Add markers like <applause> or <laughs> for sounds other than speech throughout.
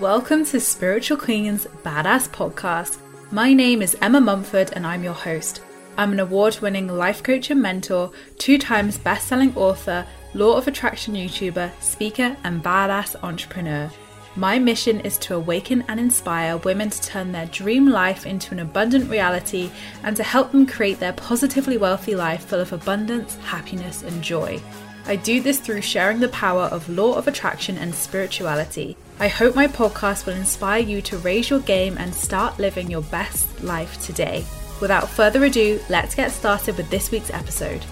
Welcome to Spiritual Queen's Badass Podcast. My name is Emma Mumford and I'm your host. I'm an award winning life coach and mentor, two times best selling author, law of attraction YouTuber, speaker, and badass entrepreneur. My mission is to awaken and inspire women to turn their dream life into an abundant reality and to help them create their positively wealthy life full of abundance, happiness, and joy. I do this through sharing the power of law of attraction and spirituality. I hope my podcast will inspire you to raise your game and start living your best life today. Without further ado, let's get started with this week's episode.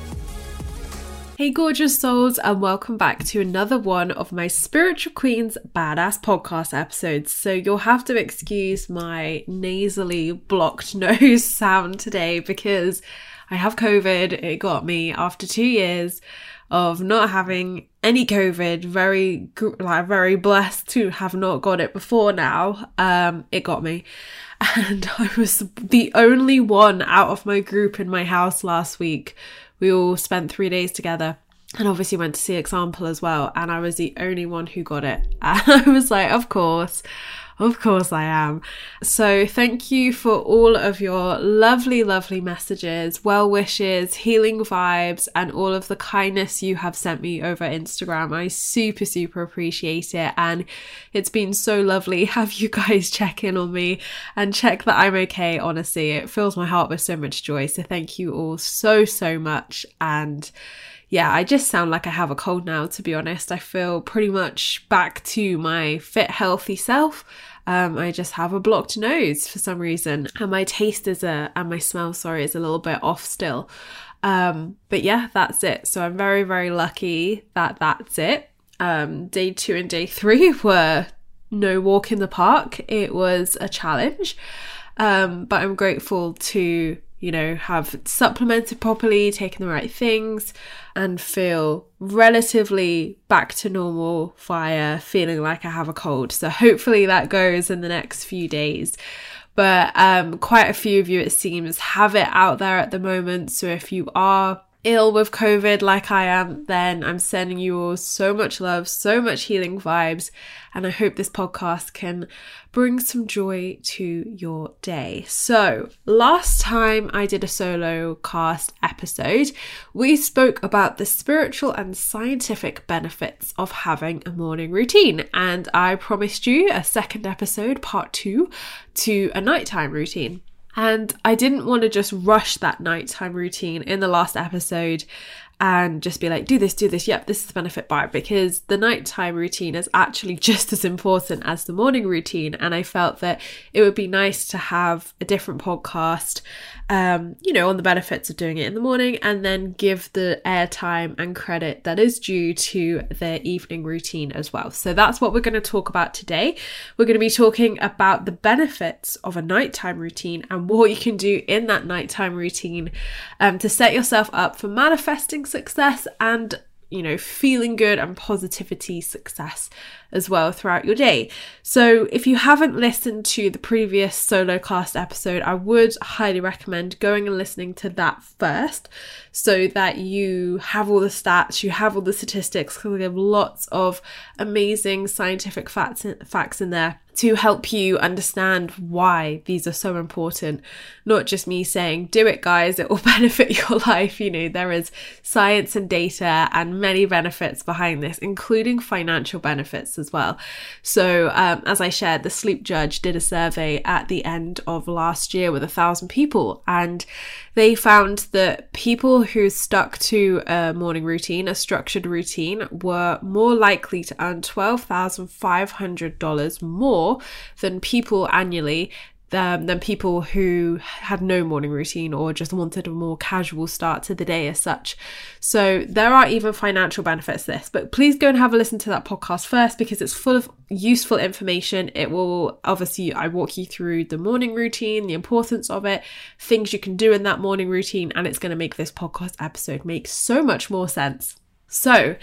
Hey, gorgeous souls, and welcome back to another one of my Spiritual Queens Badass podcast episodes. So, you'll have to excuse my nasally blocked <laughs> nose sound today because I have COVID. It got me after two years of not having any COVID. Very like very blessed to have not got it before now. Um, it got me, <laughs> and I was the only one out of my group in my house last week. We all spent three days together. And obviously went to see example as well, and I was the only one who got it. <laughs> And I was like, of course, of course I am. So thank you for all of your lovely, lovely messages, well wishes, healing vibes, and all of the kindness you have sent me over Instagram. I super, super appreciate it. And it's been so lovely <laughs> have you guys check in on me and check that I'm okay. Honestly, it fills my heart with so much joy. So thank you all so, so much. And yeah, I just sound like I have a cold now, to be honest. I feel pretty much back to my fit, healthy self. Um, I just have a blocked nose for some reason, and my taste is a and my smell, sorry, is a little bit off still. Um, but yeah, that's it. So I'm very, very lucky that that's it. Um, day two and day three <laughs> were no walk in the park. It was a challenge, um, but I'm grateful to you know, have supplemented properly, taken the right things, and feel relatively back to normal via feeling like I have a cold. So hopefully that goes in the next few days. But um, quite a few of you, it seems, have it out there at the moment. So if you are ill with COVID like I am, then I'm sending you all so much love, so much healing vibes, and I hope this podcast can bring some joy to your day. So, last time I did a solo cast episode, we spoke about the spiritual and scientific benefits of having a morning routine, and I promised you a second episode, part two, to a nighttime routine. And I didn't want to just rush that nighttime routine in the last episode and just be like, do this, do this. Yep, this is the benefit bar because the nighttime routine is actually <laughs> just as important as the morning routine. And I felt that it would be nice to have a different podcast um, you know, on the benefits of doing it in the morning and then give the airtime and credit that is due to their evening routine as well. So that's what we're going to talk about today. We're going to be talking about the benefits of a nighttime routine and what you can do in that nighttime routine um, to set yourself up for manifesting success and you know, feeling good and positivity success as well throughout your day. So, if you haven't listened to the previous solo cast episode, I would highly recommend going and listening to that first so that you have all the stats, you have all the statistics, because we have lots of amazing scientific facts, facts in there to help you understand why these are so important. Not just me saying, do it, guys, it will <laughs> benefit your life. You know, there is science and data and many benefits behind this, including financial benefits as well. So, um, as I shared, the Sleep Judge did a survey at the end of last year with a thousand people, and they found that people who stuck to a morning routine, a structured routine, were more likely to earn $12,500 more than people annually um, than people who had no morning routine or just wanted a more casual start to the day as such. So there are even financial benefits to this, but please go and have a listen to that podcast first because it's full of useful information. It will obviously, I walk you through the morning routine, the importance of it, things you can do in that morning routine, and it's going to make this podcast episode make so much more sense. So,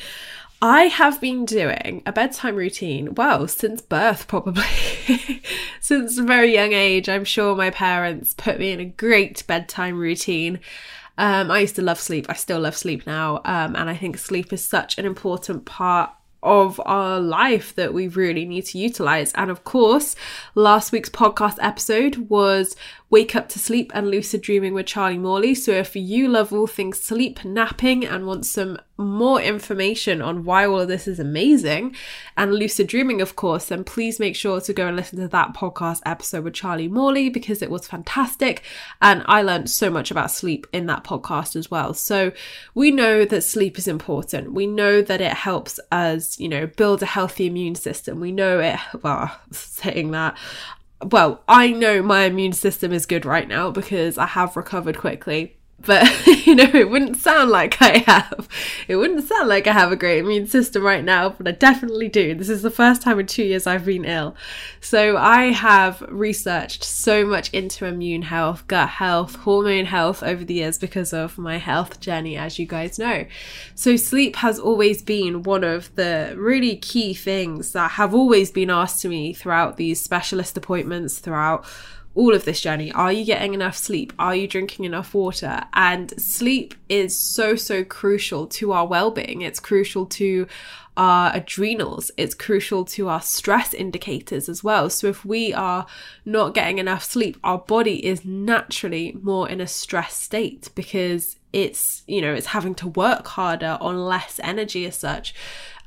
I have been doing a bedtime routine, well, since birth, probably. <laughs> since a very young age, I'm sure my parents put me in a great bedtime routine. Um, I used to love sleep. I still love sleep now. Um, and I think sleep is such an important part of our life that we really need to utilize. And of course, last week's podcast episode was Wake Up to Sleep and Lucid Dreaming with Charlie Morley. So if you love all things sleep, napping, and want some more information on why all of this is amazing, and lucid dreaming, of course, then please make sure to go and listen to that podcast episode with Charlie Morley because it was fantastic. And I learned so much about sleep in that podcast as well. So we know that sleep is important. We know that it helps us, you know, build a healthy immune system. We know it, well, <laughs> saying that, well, I know my immune system is good right now because I have recovered quickly but <laughs> you know it wouldn't sound like i have it wouldn't sound like i have a great immune system right now but i definitely do. This is the first time in two years i've been ill. So i have researched so much into immune health gut health hormone health over the years because of my health journey as you guys know. So sleep has always been one of the really key things that have always been asked to me throughout these specialist appointments throughout all of this journey. Are you getting enough sleep? Are you drinking enough water? And sleep is so, so crucial to our well being. It's crucial to our adrenals. It's crucial to our stress indicators as well. So if we are not getting enough sleep, our body is naturally more in a stress state because it's, you know, it's having to work harder on less energy as such.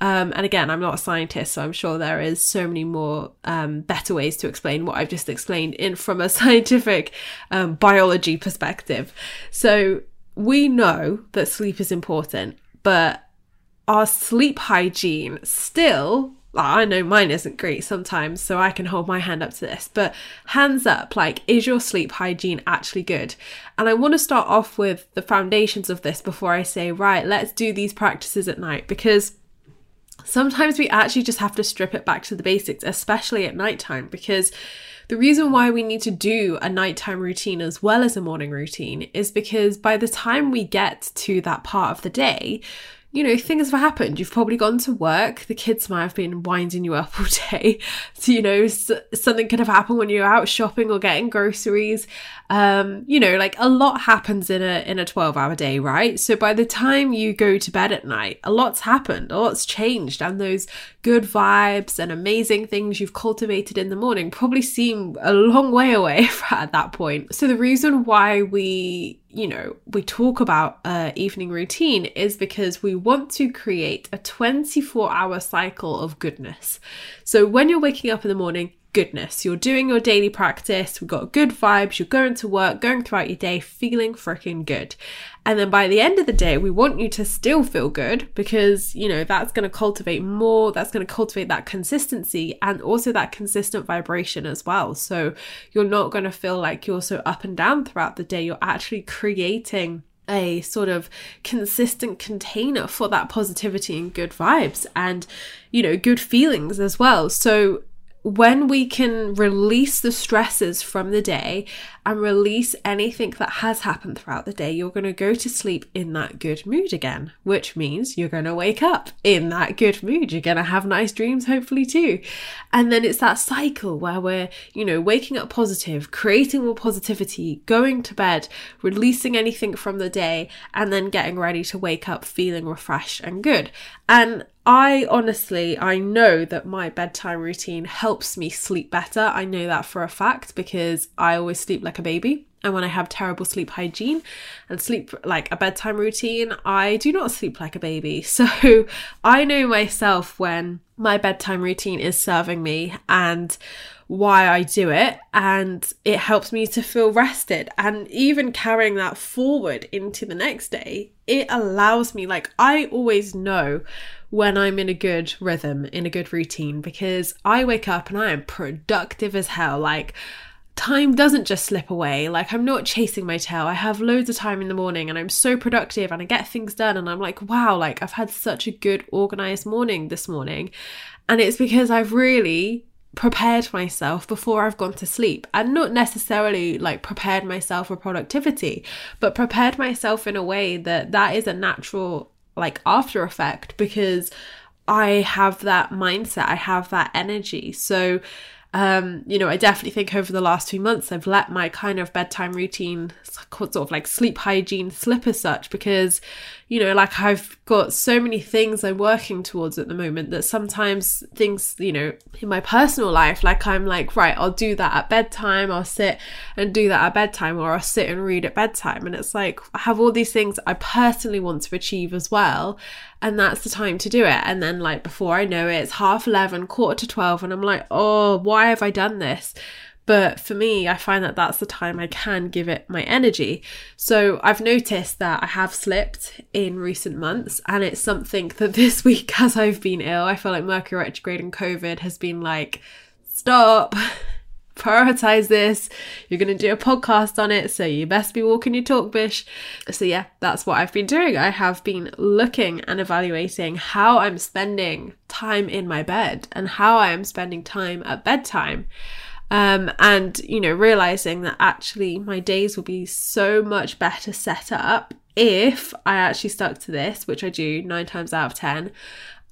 Um, and again, I'm not a scientist, so I'm sure there is so many more um, better ways to explain what I've just explained in from a <laughs> scientific um, biology perspective. So we know that sleep is important, but our sleep hygiene still I know mine isn't great sometimes, so I can hold my hand up to this. But hands up, like, is your sleep hygiene actually good? And I want to start off with the foundations of this before I say, right, let's do these practices at night because sometimes we actually just have to strip it back to the basics, especially at nighttime, because the reason why we need to do a nighttime routine as well as a morning routine is because by the time we get to that part of the day, you know, things have happened. You've probably gone to work. The kids might have been winding you up <laughs> all day. So, you know, something could have happened when you're out shopping or getting groceries. Um, you know, like a lot happens in a in a 12 hour day, right? So by the time you go to bed at night, a lot's happened, a lot's changed, and those good vibes and amazing things you've cultivated in the morning probably seem a long way away <laughs> at that point. So the reason why we you know, we talk about uh, evening routine is because we want to create a 24 hour cycle of goodness. So when you're waking up in the morning, goodness. You're doing your daily practice, we've got good vibes, you're going to work, going throughout your day, feeling freaking good. And then by the end of the day, we want you to still feel good because, you know, that's going to cultivate more, that's going to cultivate that consistency and also that consistent vibration as well. So you're not going to feel like you're so up and down throughout the day. You're actually creating a sort of consistent container for that positivity and good vibes and you know good feelings as well so when we can release the stresses from the day and release anything that has happened throughout the day, you're going to go to sleep in that good mood again, which means you're going to wake up in that good mood. You're going to have nice dreams, hopefully, too. And then it's that cycle where we're, you know, waking up positive, creating more positivity, going to bed, releasing anything from the day, and then getting ready to wake up feeling refreshed and good. And I honestly, I know that my bedtime routine helps me sleep better. I know that for a fact because I always sleep like a baby. And when I have terrible sleep hygiene and sleep like a bedtime routine, I do not sleep like a baby. <laughs> So I know myself when my bedtime routine is serving me and why I do it, and it helps me to feel rested. And even carrying that forward into the next day, it allows me, like, I always know when I'm in a good rhythm, in a good routine, because I wake up and I am productive as hell. Like, time doesn't just slip away. Like, I'm not chasing my tail. I have loads of time in the morning and I'm so productive and I get things done. And I'm like, wow, like, I've had such a good organized morning this morning. And it's because I've really prepared myself before I've gone to sleep and not necessarily like prepared myself for productivity, but prepared myself in a way that that is a natural like after effect because I have that mindset, I have that energy. So um, you know, I definitely think over the last few months I've let my kind of bedtime routine, sort of like sleep hygiene, slip as such because, you know, like I've got so many things I'm working towards at the moment that sometimes things, you know, in my personal life, like I'm like, right, I'll do that at bedtime, I'll sit and do that at bedtime, or I'll sit and read at bedtime. And it's like, I have all these things I personally want to achieve as well and that's the time to do it. And then, like, before I know it, it's half 11, quarter to 12, and I'm like, oh, why have I done this? But for me, I find that that's the time I can give it my energy. So I've noticed that I have slipped in recent months, and it's something that <laughs> this week, as I've been ill, I feel like Mercury retrograde and COVID has been like, stop <laughs> prioritize this. You're going to do a podcast on it, so you best be walking your talk, bish. So, yeah, that's what I've been doing. I have been looking and evaluating how I'm spending time in my bed and how I am spending time at bedtime. Um, and, you know, realizing that actually my days will be so much better set up if I actually stuck to this, which I do nine times out of 10,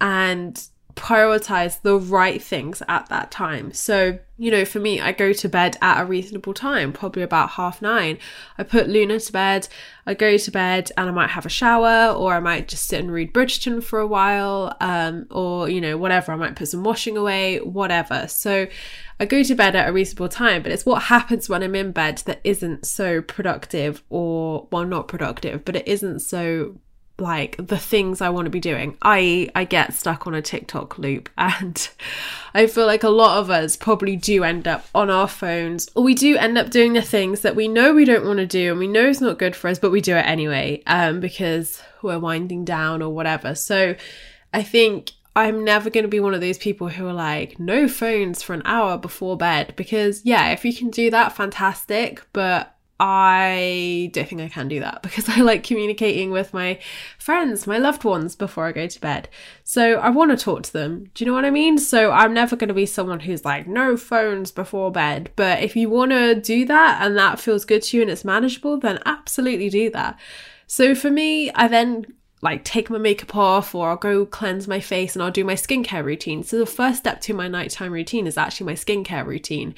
and prioritize the right things at that time. So, you know, for me, I go to bed at a reasonable time, probably about half nine. I put Luna to bed, I go to bed and I might have a shower or I might just sit and read Bridgerton for a while, um, or, you know, whatever. I might put some washing away, whatever. So I go to bed at a reasonable time, but it's what happens when I'm in bed that isn't so productive or, well, not productive, but it isn't so like the things I want to be doing. I I get stuck on a TikTok loop <laughs> and I feel like a lot of us probably do end up on our phones or we do end up doing the things that we know we don't want to do and we know it's not good for us but we do it anyway um because we're winding down or whatever. So I think I'm never going to be one of those people who are like, no phones for an hour before bed. Because, yeah, if you can do that, fantastic. But I don't think I can do that <laughs> because I like communicating with my friends, my loved ones before I go to bed. So I want to talk to them. Do you know what I mean? So I'm never going to be someone who's like, no phones before bed. But if you want to do that and that feels good to you and it's manageable, then absolutely do that. So for me, I then like take my makeup off or I'll go cleanse my face and I'll do my skincare routine. So the first step to my nighttime routine is actually my skincare routine.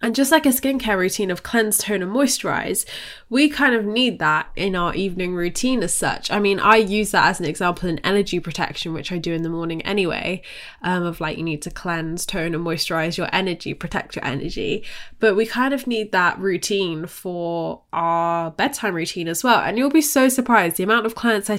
And just like a skincare routine of cleanse, tone, and moisturize, we kind of need that in our evening routine as such. I mean, I use that as an example in energy protection, which I do in the morning anyway, um, of like you need to cleanse, tone, and moisturize your energy, protect your energy. But we kind of need that routine for our bedtime routine as well. And you'll be so surprised the amount of clients I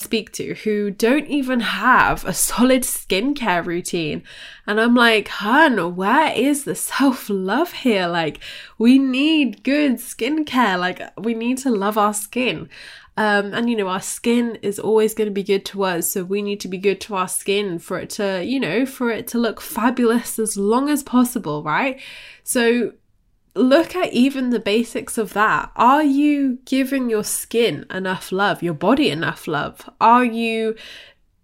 Speak to who don't even have a solid skincare routine. And I'm like, hun, where is the <laughs> self love here? Like, we need good skincare. Like, we need to love our skin. Um, and you know, our skin is always going to be good to us. So we need to be good to our skin for it to, you know, for it to look fabulous as long as possible, right? So look at even the basics of that. Are you giving your skin enough love, your body enough love? Are you,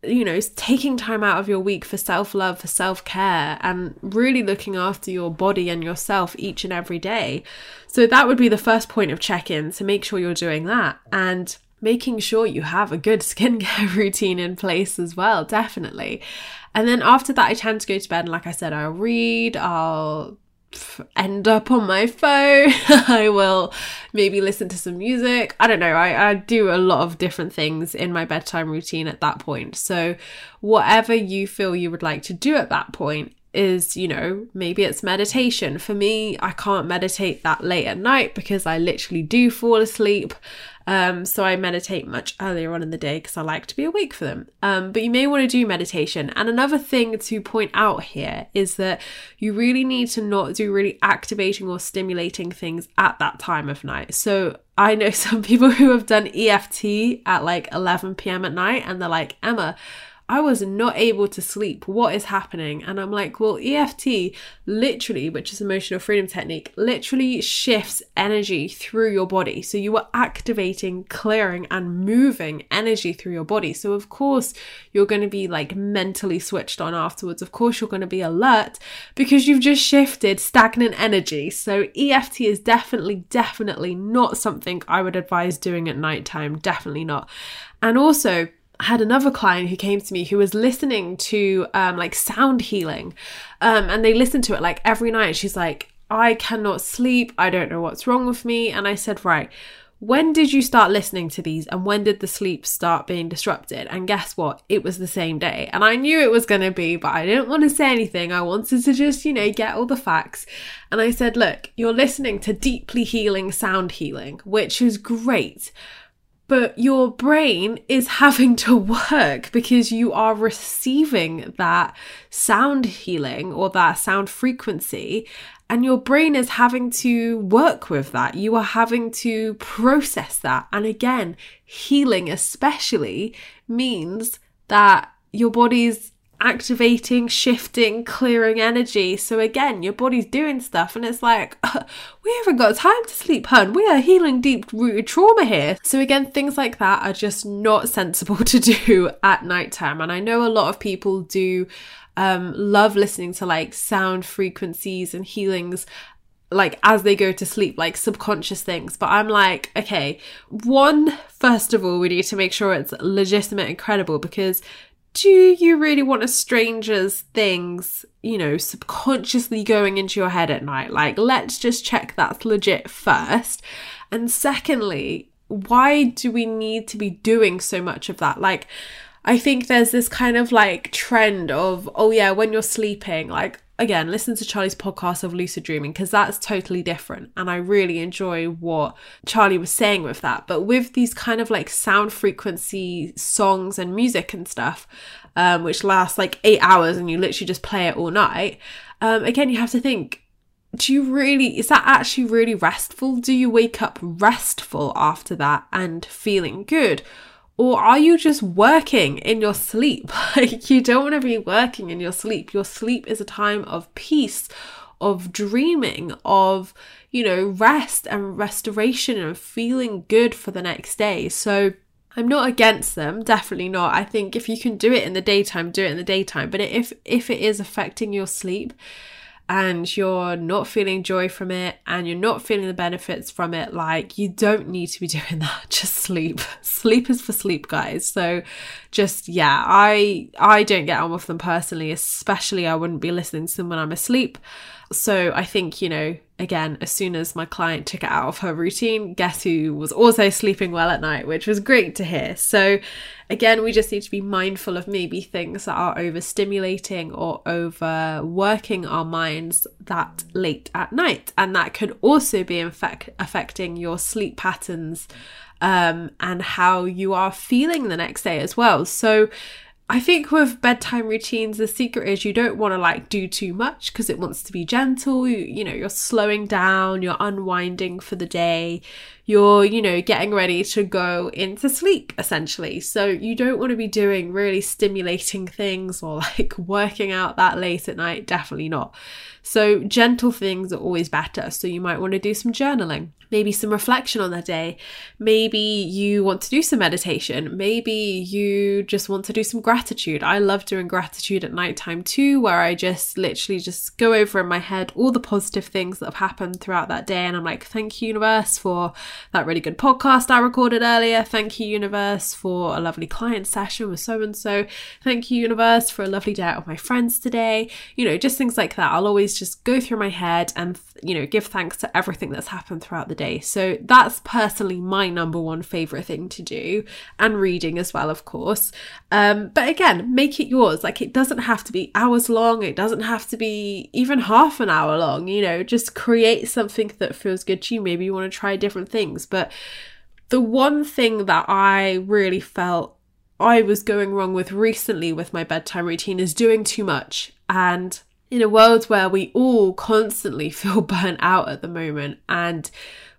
you know, taking time out of your week for self love, for self care, and really looking after your body and yourself each and every day? So that would be the first point of check in to make sure you're doing that. And making sure you have a good <laughs> skincare routine in place as well, definitely. And then after that, I tend to go to bed. And like I said, I'll read, I'll end up on my phone. <laughs> I will maybe listen to some music. I don't know. I, I do a lot of different things in my bedtime routine at that point. So, whatever you feel you would like to do at that point is, you know, maybe it's meditation. For me, I can't meditate that late at night because I literally do fall asleep. Um, so I meditate much earlier on in the day because I like to be awake for them. Um, but you may want to do meditation. And another thing to point out here is that you really need to not do really activating or stimulating things at that time of night. So I know <laughs> some people who have done EFT at like 11 p.m. at night and they're like, Emma, I was not able to sleep. What is happening? And I'm like, well, EFT literally, which is emotional freedom technique, literally shifts energy through your body. So you are activating, clearing, and moving energy through your body. So, of course, you're going to be like mentally switched on afterwards. Of course, you're going to be alert because you've just shifted stagnant energy. So, EFT is definitely, definitely not something I would advise doing at nighttime. Definitely not. And also, I had another client who came to me who was listening to um, like sound healing, um, and they listened to it like every night. She's like, I cannot sleep. I don't know what's wrong with me. And I said, right. When did you start listening to these and when did the sleep start being disrupted? And guess what? It was the same day. And I knew it was going to be, but I didn't want to say anything. I wanted to just, you know, get all the facts. And I said, look, you're listening to deeply healing sound healing, which is great but your brain is having to work because you are receiving that sound healing or that sound frequency and your brain is having to work with that. You are having to process that. And again, healing especially means that your body's activating, shifting, clearing energy. So again, your body's doing stuff, and it's like, <laughs> we haven't got time to sleep, hun. We are healing deep rooted trauma here. So again, things like that are just not <laughs> sensible to do at nighttime. And I know a lot of people do um, love listening to like sound frequencies and healings like as they go to sleep, like subconscious things. But I'm like, okay, one, first of all, we need to make sure it's legitimate and credible because do you really want a stranger's things, you know, subconsciously going into your head at night? Like, let's just check that's legit first. And secondly, why do we need to be doing so much of that? Like, I think there's this kind of like trend of, oh yeah, when you're sleeping, like, again, listen to Charlie's podcast of lucid dreaming because that's totally different. And I really enjoy what Charlie was saying with that. But with these kind of like sound frequency songs and music and stuff, um, which lasts like eight hours and you literally just play it all night, um, again, you have to think. Do you really, is that actually really restful? Do you wake up restful after that and feeling good? Or are you just working in your sleep? <laughs> Like, you don't want to be working in your sleep. Your sleep is a time of peace, of dreaming, of, you know, rest and restoration and feeling good for the next day. So, I'm not against them, definitely not. I think if you can do it in the daytime, do it in the daytime. But if if it is affecting your sleep, and you're not feeling joy from it and you're not feeling the benefits from it, like you don't need to be <laughs> doing that. Just sleep. Sleep is for sleep, guys. So just yeah, I I don't get on with them personally, especially I wouldn't be listening to them when I'm asleep. So I think, you know, again, as soon as my client took it out of her routine, guess who was also sleeping well at night, which was great to hear. So again, we just need to be mindful of maybe things that are overstimulating or overworking our minds that late at night. And that could also be infect- affecting your sleep patterns um, and how you are feeling the next day as well. So I think with bedtime routines, the secret is you don't want to like do too much because it wants to be gentle. You, you know, you're slowing down, you're unwinding for the day, you're, you know, getting ready to go into sleep essentially. So you don't want to be doing really stimulating things or like <laughs> working out that late at night. Definitely not. So gentle things are always better. So you might want to do some journaling maybe some reflection on the day. Maybe you want to do some meditation. Maybe you just want to do some gratitude. I love doing gratitude at nighttime too, where I just literally just go over in my head all the positive things that have happened throughout that day. And I'm like, thank you, universe, for that really good podcast I recorded earlier. Thank you, universe, for a lovely client session with so and so. Thank you, universe, for a lovely day out with my friends today. You know, just things like that. I'll always just go through my head and, you know, give thanks to everything that's happened throughout the day. So that's personally my number one favorite thing to do, and reading as well, of course. Um, but again, make it yours. Like it doesn't have to be hours long, it doesn't have to be even half an hour long, you know, just create something that feels good to you. Maybe you want to try different things. But the one thing that I really felt I was going wrong with recently with my bedtime routine is doing too much. And in a world where we all constantly <laughs> feel burnt out at the moment and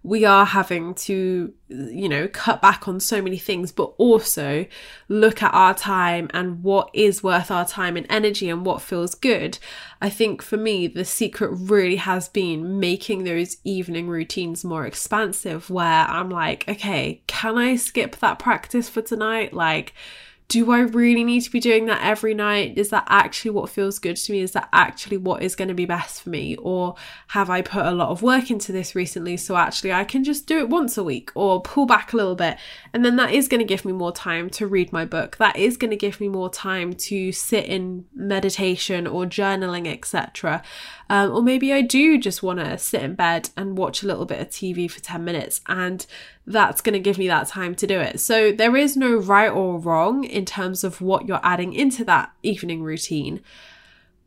we are having to, you know, cut back on so many things, but also look at our time and what is worth our time and energy and what feels good. I think for me, the secret really has been making those evening routines more expansive, where I'm like, okay, can I skip that practice for tonight? Like, do I really need to be doing that every night? Is that actually what feels good to me? Is that actually what is going to be best for me? Or have I put a lot of work into this recently so actually I can just do it once a week or pull back a little bit? And then that is going to give me more time to read my book. That is going to give me more time to sit in meditation or journaling, etc. Um, or maybe I do just want to sit in bed and watch a little bit of TV for 10 minutes, and that's going to give me that time to do it. So there is no right or wrong in terms of what you're adding into that evening routine.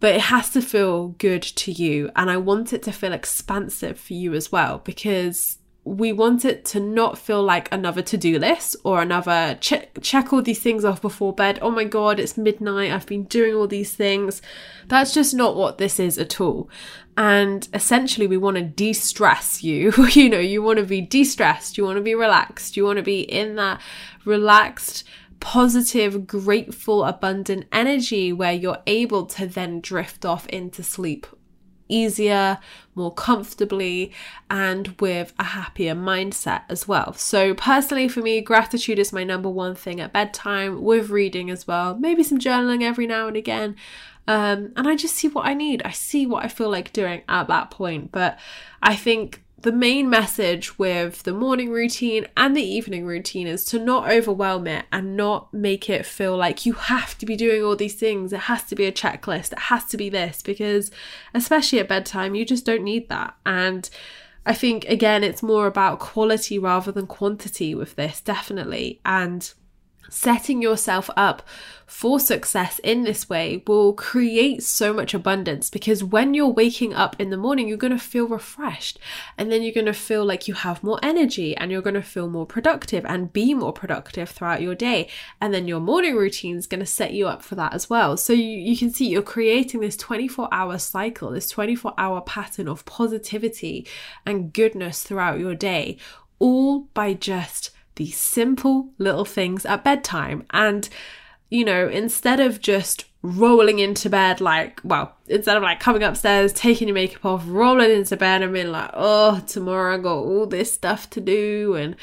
But it has to feel good to you, and I want it to feel expansive for you as well because we want it to not feel like another to-do list or another check check all these things off before bed. Oh my god, it's midnight. I've been doing all these things. That's just not what this is at all. And essentially we want to de-stress you. <laughs> you know, you want to be de-stressed, you want to be relaxed, you want to be in that relaxed positive, grateful, abundant energy where you're able to then drift off into sleep easier, more comfortably, and with a happier mindset as well. So, personally, for me, gratitude is my number one thing at bedtime, with reading as well, maybe some journaling every now and again. Um, and I just see what I need. I see what I feel like doing at that point. But I think the main message with the morning routine and the evening routine is to not overwhelm it and not make it feel like you have to be doing all these things. It has to be a checklist. It has to be this because, especially at bedtime, you just don't need that. And I think, again, it's more about quality rather than quantity with this, definitely. And setting yourself up for success in this way will create so much abundance because when you're waking up in the morning, you're going to feel refreshed and then you're going to feel like you have more energy and you're going to feel more productive and be more productive throughout your day. And then your morning routine is going to set you up for that as well. So you, you can see you're creating this 24 hour cycle, this 24 hour pattern of positivity and goodness throughout your day, all by just these simple little things at bedtime. And, you know, instead of just rolling into bed, like, well, instead of like coming upstairs, taking your makeup off, rolling into bed and being like, oh, tomorrow I got all this stuff to do and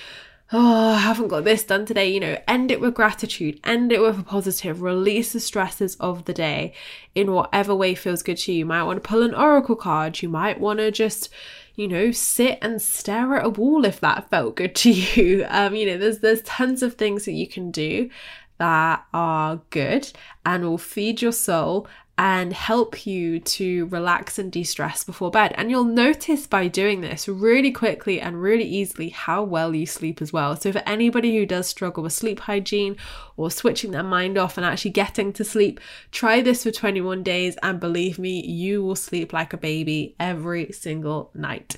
oh, I haven't got this done today, you know, end it with gratitude, end it with a positive, release the stresses of the day in whatever way feels good to you. You might want to pull an oracle card, you might want to just, you know, sit and stare at a wall if that felt good to <laughs> you. Um, you know, there's there's tons of things that you can do that are good and will feed your soul and help you to relax and de stress before bed. And you'll notice by doing this really quickly and really easily how well you sleep as well. So, for anybody who does struggle with sleep hygiene or switching their mind off and actually getting to sleep, try this for 21 days and believe me, you will sleep like a baby every single night.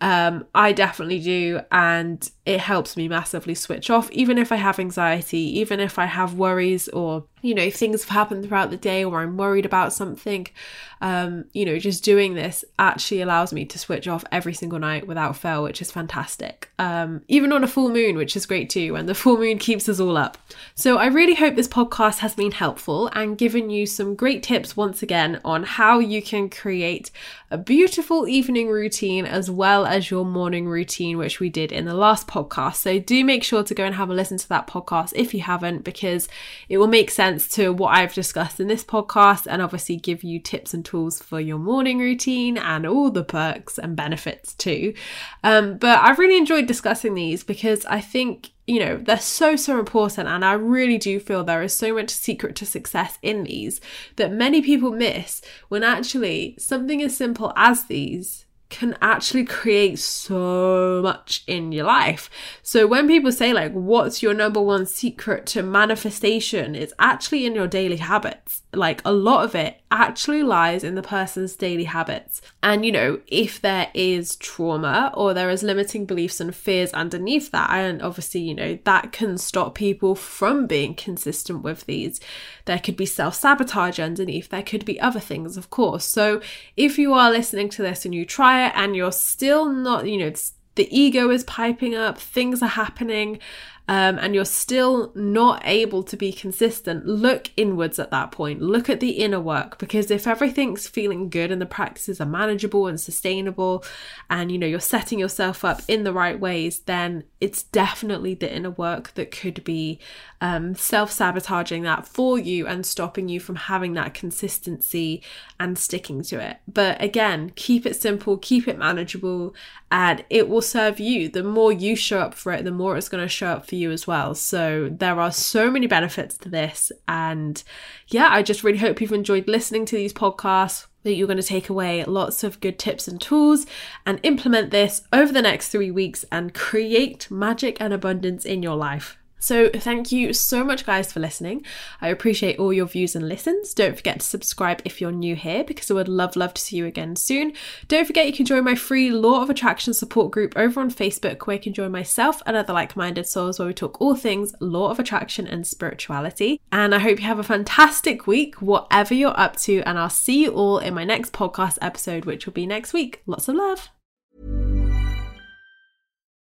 Um, I definitely do, and it helps me massively switch off, even if I have anxiety, even if I have worries or you know, things have happened throughout the day or I'm worried about something, um, you know, just doing this actually allows me to switch off every single night without fail, which is fantastic. Um, even on a full moon, which is great too, and the full moon keeps us all up. So I really hope this podcast has been helpful and given you some great tips once again on how you can create a beautiful evening routine as well as your morning routine, which we did in the last podcast. So do make sure to go and have a listen to that podcast if you haven't, because it will make sense to what I've discussed in this podcast and obviously give you tips and tools for your morning routine and all the perks and benefits too. Um, but I've really enjoyed discussing these because I think you know, they're so, so important. And I really do feel there is so much secret to success in these that many people miss when actually something as simple as these can actually create so much in your life. So when people say like what's your number one secret to manifestation, it's actually in your daily habits. Like a lot of it actually lies in the person's daily habits. And you know, if there is trauma or there is limiting beliefs and fears underneath that, and obviously, you know, that can stop people from being consistent with these. There could be self-sabotage underneath. There could be other things, of course. So if you are listening to this and you try it and you're still not, you know, the ego is piping up, things are happening, um, and you're still not able to be consistent, look inwards at that point. Look at the inner work because if everything's feeling good and the practices are manageable and sustainable, and you know you're setting yourself up in the right ways, then it's definitely the inner work that could be um, self sabotaging that for you and stopping you from having that consistency and sticking to it. But again, keep it simple, keep it manageable, and it will serve you. The more you show up for it, the more it's going to show up for you as well. So there are so many benefits to this. And yeah, I just really hope you've enjoyed listening to these podcasts that you're going to take away lots of good tips and tools and implement this over the next three weeks and create magic and abundance in your life. So, thank you so much, guys, for listening. I appreciate all your views and listens. Don't forget to subscribe if you're new here because I would love, love to see you again soon. Don't forget you can join my free Law of Attraction support group over on Facebook where you can join myself and other like minded souls where we talk all things Law of Attraction and spirituality. And I hope you have a fantastic week, whatever you're up to. And I'll see you all in my next podcast episode, which will be next week. Lots of love.